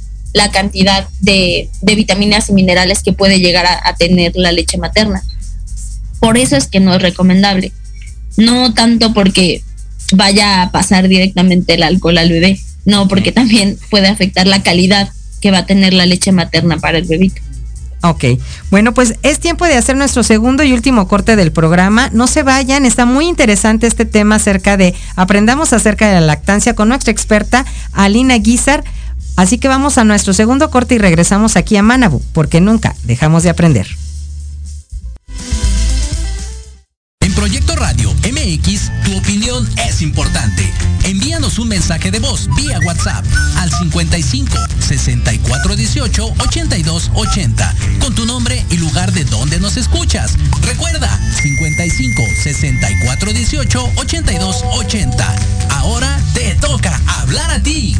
cantidad de, vitaminas y minerales que puede llegar a, tener la leche materna. Por eso es que no es recomendable. No tanto porque vaya a pasar directamente el alcohol al bebé, no, porque también puede afectar la calidad que va a tener la leche materna para el bebito. Ok, bueno, pues es tiempo de hacer nuestro segundo y último corte del programa. No se vayan, está muy interesante este tema acerca de, aprendamos acerca de la lactancia con nuestra experta Alina Guizar. Así que vamos a nuestro segundo corte y regresamos aquí a Manabu, porque nunca dejamos de aprender. MX, tu opinión es importante. Envíanos un mensaje de voz vía WhatsApp al 55 64 18 82 80 con tu nombre y lugar de donde nos escuchas. Recuerda 55 64 18 82 80. Ahora te toca hablar a ti.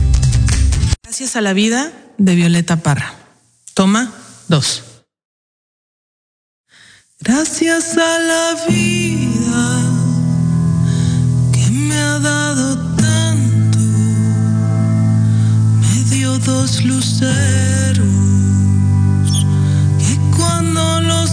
Gracias a la vida de Violeta Parra. Toma dos. Gracias a la vida ha dado tanto, me dio dos luceros que cuando los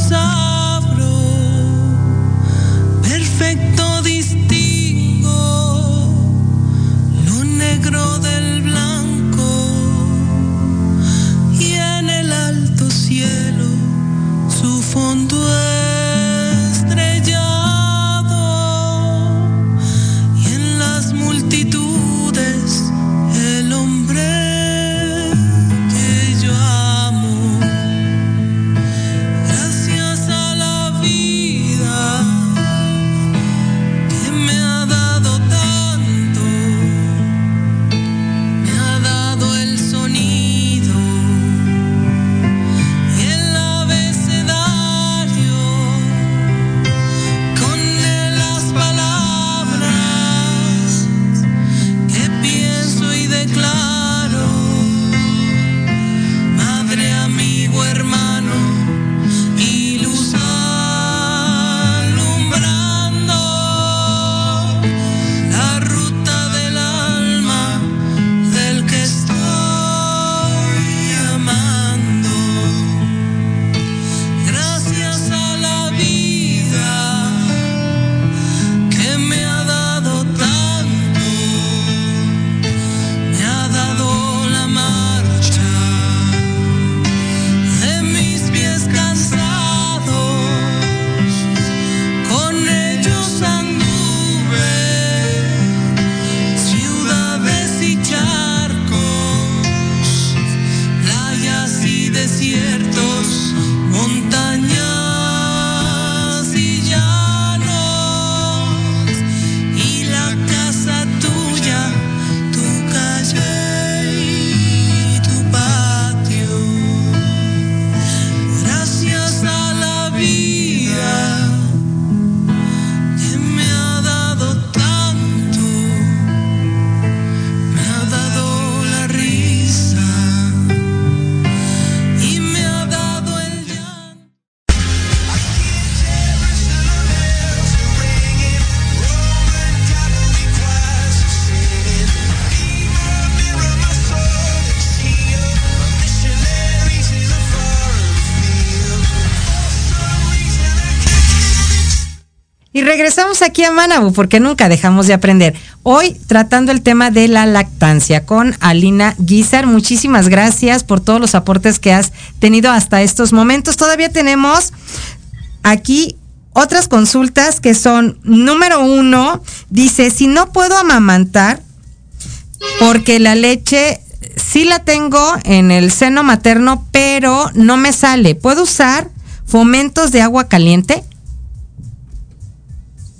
aquí a Manabu porque nunca dejamos de aprender. Hoy tratando el tema de la lactancia con Alina Guizar. Muchísimas gracias por todos los aportes que has tenido hasta estos momentos. Todavía tenemos aquí otras consultas que son, número uno, dice, si no puedo amamantar porque la leche sí la tengo en el seno materno, pero no me sale, ¿puedo usar fomentos de agua caliente?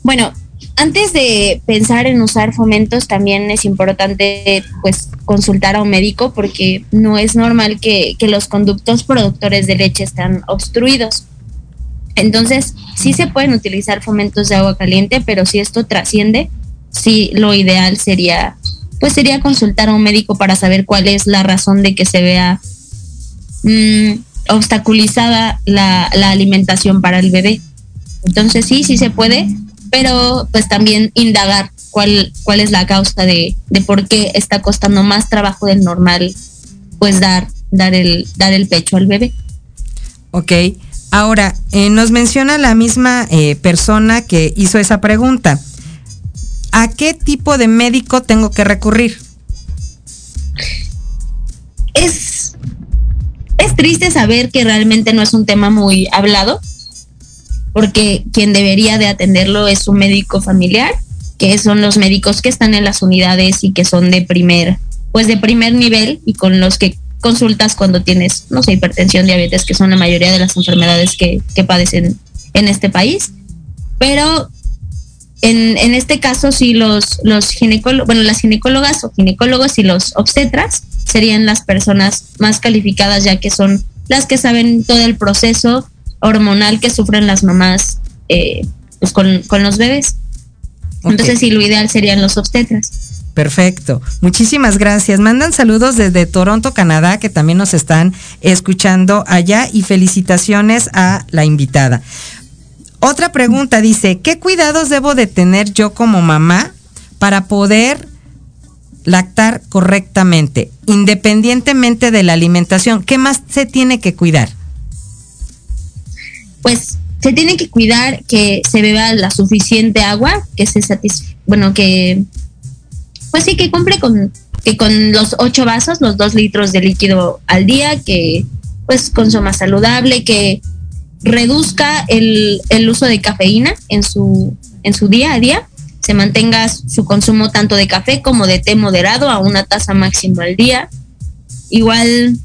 Bueno, antes de pensar en usar fomentos, también es importante pues consultar a un médico porque no es normal que, los conductos productores de leche estén obstruidos. Entonces, sí se pueden utilizar fomentos de agua caliente, pero si esto trasciende, sí lo ideal sería, pues sería consultar a un médico para saber cuál es la razón de que se vea mm, obstaculizada la, la alimentación para el bebé. Entonces sí, sí se puede, pero pues también indagar cuál, cuál es la causa de, de por qué está costando más trabajo del normal, pues dar, dar, el, dar el pecho al bebé. Ok. Ahora, eh, nos menciona la misma eh, persona que hizo esa pregunta. ¿A qué tipo de médico tengo que recurrir? Es, es triste saber que realmente no es un tema muy hablado, porque quien debería de atenderlo es un médico familiar, que son los médicos que están en las unidades y que son de primer, pues de primer nivel y con los que consultas cuando tienes, no sé, hipertensión, diabetes, que son la mayoría de las enfermedades que, que padecen en este país. Pero en, en este caso, sí, los, los ginecólogos, bueno, las ginecólogas o ginecólogos y los obstetras serían las personas más calificadas, ya que son las que saben todo el proceso hormonal que sufren las mamás eh, pues con, con, los bebés. Okay. Entonces, sí, lo ideal serían los obstetras. Perfecto. Muchísimas gracias. Mandan saludos desde Toronto, Canadá, que también nos están escuchando allá y felicitaciones a la invitada. Otra pregunta dice, ¿qué cuidados debo de tener yo como mamá para poder lactar correctamente, independientemente de la alimentación? ¿Qué más se tiene que cuidar? Pues se tiene que cuidar que se beba la suficiente agua, que se satisf bueno, que pues sí que cumple con que con los ocho vasos, los dos litros de líquido al día, que pues consuma saludable, que reduzca el, el, uso de cafeína en su, en su día a día, se mantenga su consumo tanto de café como de té moderado a una taza máxima al día. Igual,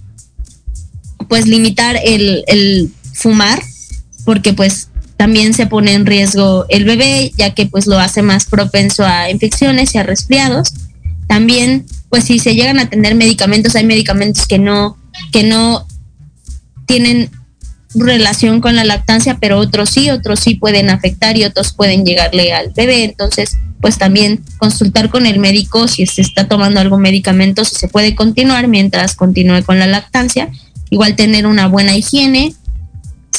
pues limitar el, el fumar, porque pues también se pone en riesgo el bebé, ya que pues lo hace más propenso a infecciones y a resfriados. También, pues si se llegan a tener medicamentos, hay medicamentos que no, que no tienen relación con la lactancia, pero otros sí, otros sí pueden afectar y otros pueden llegarle al bebé. Entonces, pues también consultar con el médico si se está tomando algún medicamento, si se puede continuar mientras continúe con la lactancia. Igual tener una buena higiene,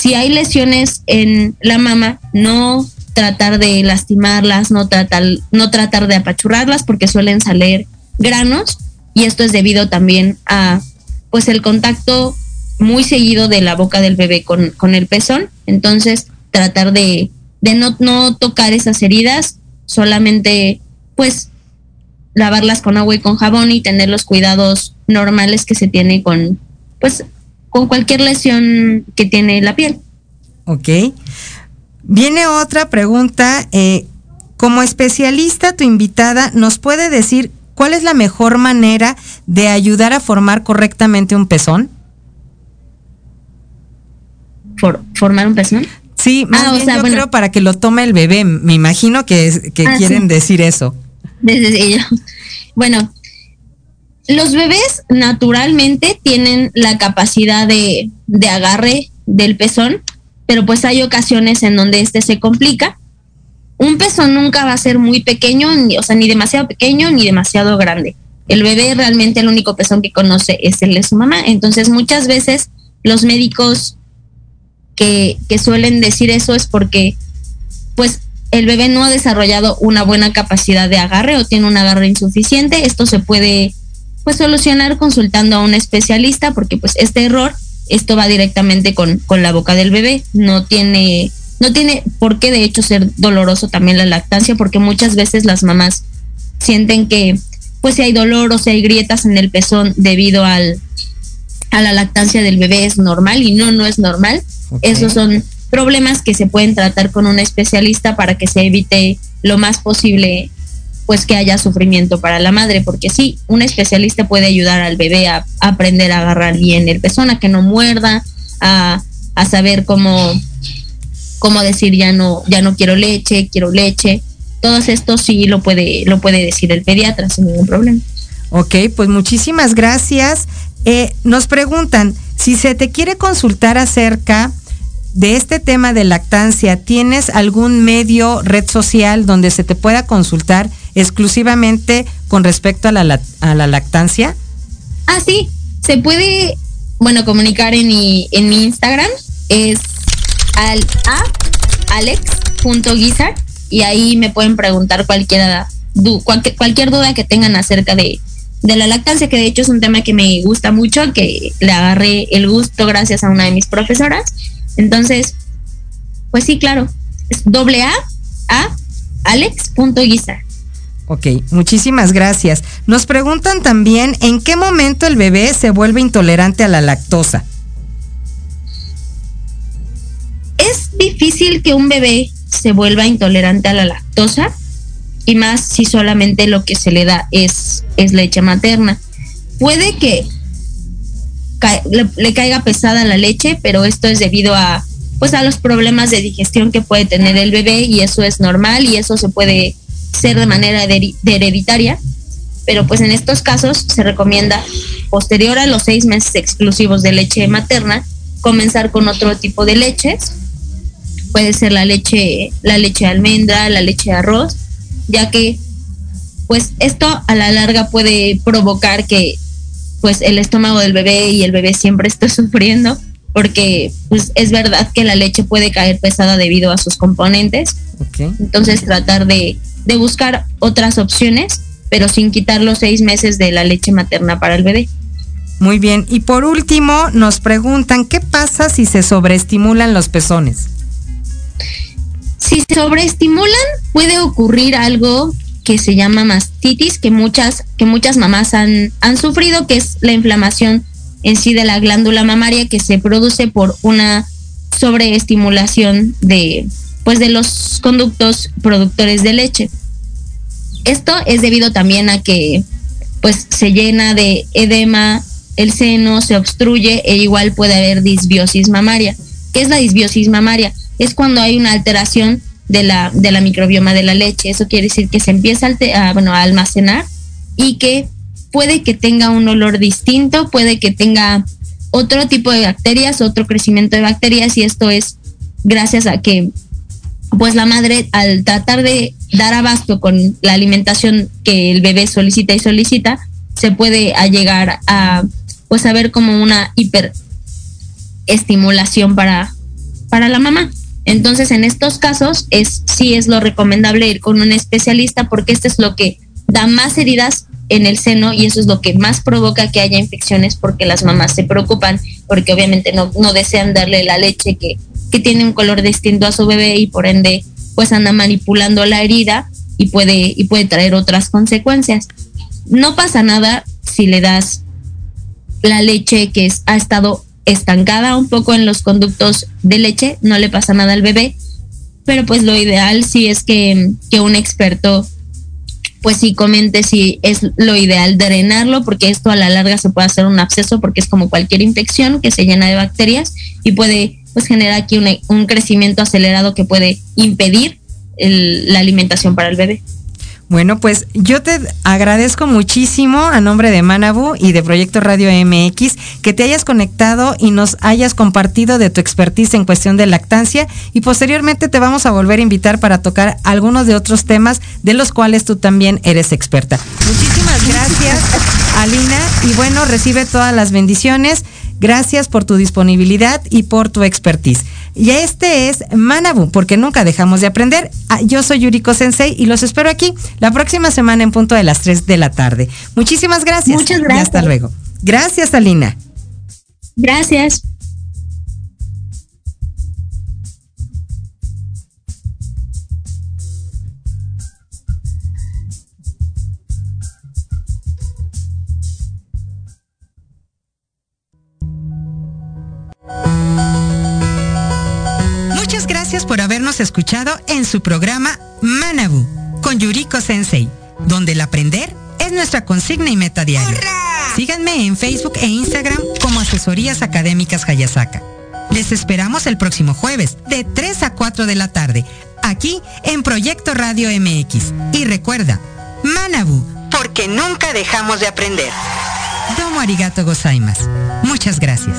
si hay lesiones en la mama, no tratar de lastimarlas, no tratar, no tratar de apachurrarlas porque suelen salir granos y esto es debido también a pues el contacto muy seguido de la boca del bebé con, con el pezón. Entonces, tratar de, de no, no tocar esas heridas, solamente pues lavarlas con agua y con jabón y tener los cuidados normales que se tiene con pues con cualquier lesión que tiene la piel. Ok. Viene otra pregunta. Eh, como especialista, tu invitada nos puede decir cuál es la mejor manera de ayudar a formar correctamente un pezón. For, ¿Formar un pezón? Sí, más ah, bien o sea, yo bueno. creo para que lo tome el bebé. Me imagino que, que ah, quieren sí. decir eso. Desde ello. Bueno, los bebés naturalmente tienen la capacidad de, de, agarre del pezón, pero pues hay ocasiones en donde este se complica. Un pezón nunca va a ser muy pequeño, ni, o sea, ni demasiado pequeño ni demasiado grande. El bebé realmente el único pezón que conoce es el de su mamá. Entonces muchas veces los médicos que, que suelen decir eso es porque pues el bebé no ha desarrollado una buena capacidad de agarre o tiene un agarre insuficiente. Esto se puede pues solucionar consultando a un especialista porque pues este error esto va directamente con, con la boca del bebé no tiene no tiene por qué de hecho ser doloroso también la lactancia porque muchas veces las mamás sienten que pues si hay dolor o si hay grietas en el pezón debido al a la lactancia del bebé es normal y no no es normal okay. esos son problemas que se pueden tratar con un especialista para que se evite lo más posible pues que haya sufrimiento para la madre, porque sí, un especialista puede ayudar al bebé a, aprender a agarrar bien el pezón, a que no muerda, a, a saber cómo, cómo decir ya no, ya no quiero leche, quiero leche. todos estos sí lo puede, lo puede decir el pediatra sin ningún problema. Ok, pues muchísimas gracias. Eh, nos preguntan, si se te quiere consultar acerca de este tema de lactancia, ¿tienes algún medio, red social donde se te pueda consultar exclusivamente con respecto a la, a la lactancia? Ah, sí, se puede, bueno, comunicar en mi, en mi Instagram, es al a alex.guizar y ahí me pueden preguntar cualquier, cualquier duda que tengan acerca de, de la lactancia, que de hecho es un tema que me gusta mucho, que le agarré el gusto gracias a una de mis profesoras. Entonces, pues sí, claro, es doble A a. Ok, muchísimas gracias. Nos preguntan también en qué momento el bebé se vuelve intolerante a la lactosa. Es difícil que un bebé se vuelva intolerante a la lactosa y más si solamente lo que se le da es, es leche materna. Puede que le, caiga pesada la leche, pero esto es debido a pues a los problemas de digestión que puede tener el bebé y eso es normal y eso se puede ser de manera hereditaria, pero pues en estos casos se recomienda posterior a los seis meses exclusivos de leche materna comenzar con otro tipo de leches, puede ser la leche la leche de almendra, la leche de arroz ya que pues esto a la larga puede provocar que pues el estómago del bebé y el bebé siempre esté sufriendo porque pues es verdad que la leche puede caer pesada debido a sus componentes. Entonces tratar de, de buscar otras opciones, pero sin quitar los seis meses de la leche materna para el bebé. Muy bien. Y por último, nos preguntan, ¿qué pasa si se sobreestimulan los pezones? Si se sobreestimulan, puede ocurrir algo que se llama mastitis, que muchas, que muchas mamás han, han sufrido, que es la inflamación en sí de la glándula mamaria que se produce por una sobreestimulación de, pues de los conductos productores de leche. Esto es debido también a que pues se llena de edema el seno, se obstruye e igual puede haber disbiosis mamaria. ¿Qué es la disbiosis mamaria? es cuando hay una alteración de la, de la microbioma de la leche. Eso quiere decir que se empieza a, bueno, a almacenar y que puede que tenga un olor distinto, puede que tenga otro tipo de bacterias, otro crecimiento de bacterias y esto es gracias a que pues la madre al tratar de dar abasto con la alimentación que el bebé solicita y solicita, se puede llegar a pues a ver como una hiperestimulación para, para la mamá. Entonces, en estos casos, es, sí es lo recomendable ir con un especialista porque esto es lo que da más heridas en el seno y eso es lo que más provoca que haya infecciones porque las mamás se preocupan porque obviamente no, no desean darle la leche que, que tiene un color distinto a su bebé y por ende pues anda manipulando la herida y puede, y puede traer otras consecuencias. No pasa nada si le das la leche que ha estado estancada un poco en los conductos de leche, no le pasa nada al bebé, pero pues lo ideal sí es que, que un experto pues sí comente si es lo ideal drenarlo, porque esto a la larga se puede hacer un absceso, porque es como cualquier infección que se llena de bacterias y puede pues generar aquí un, un crecimiento acelerado que puede impedir el, la alimentación para el bebé. Bueno, pues yo te agradezco muchísimo a nombre de Manabu y de Proyecto Radio MX que te hayas conectado y nos hayas compartido de tu expertise en cuestión de lactancia y posteriormente te vamos a volver a invitar para tocar algunos de otros temas de los cuales tú también eres experta. Muchísimas gracias, Alina, y bueno, recibe todas las bendiciones. Gracias por tu disponibilidad y por tu expertise. Y este es Manabu, porque nunca dejamos de aprender. Ah, yo soy Yuriko Sensei y los espero aquí la próxima semana en punto de las 3 de la tarde. Muchísimas gracias. Muchas gracias. Y hasta luego. Gracias, Alina. Gracias. Gracias por habernos escuchado en su programa Manabu con Yuriko Sensei, donde el aprender es nuestra consigna y meta diaria. Síganme en Facebook e Instagram como Asesorías Académicas Hayasaka. Les esperamos el próximo jueves de 3 a 4 de la tarde aquí en Proyecto Radio MX. Y recuerda, Manabu, porque nunca dejamos de aprender. Domo arigato gozaimasu. Muchas gracias.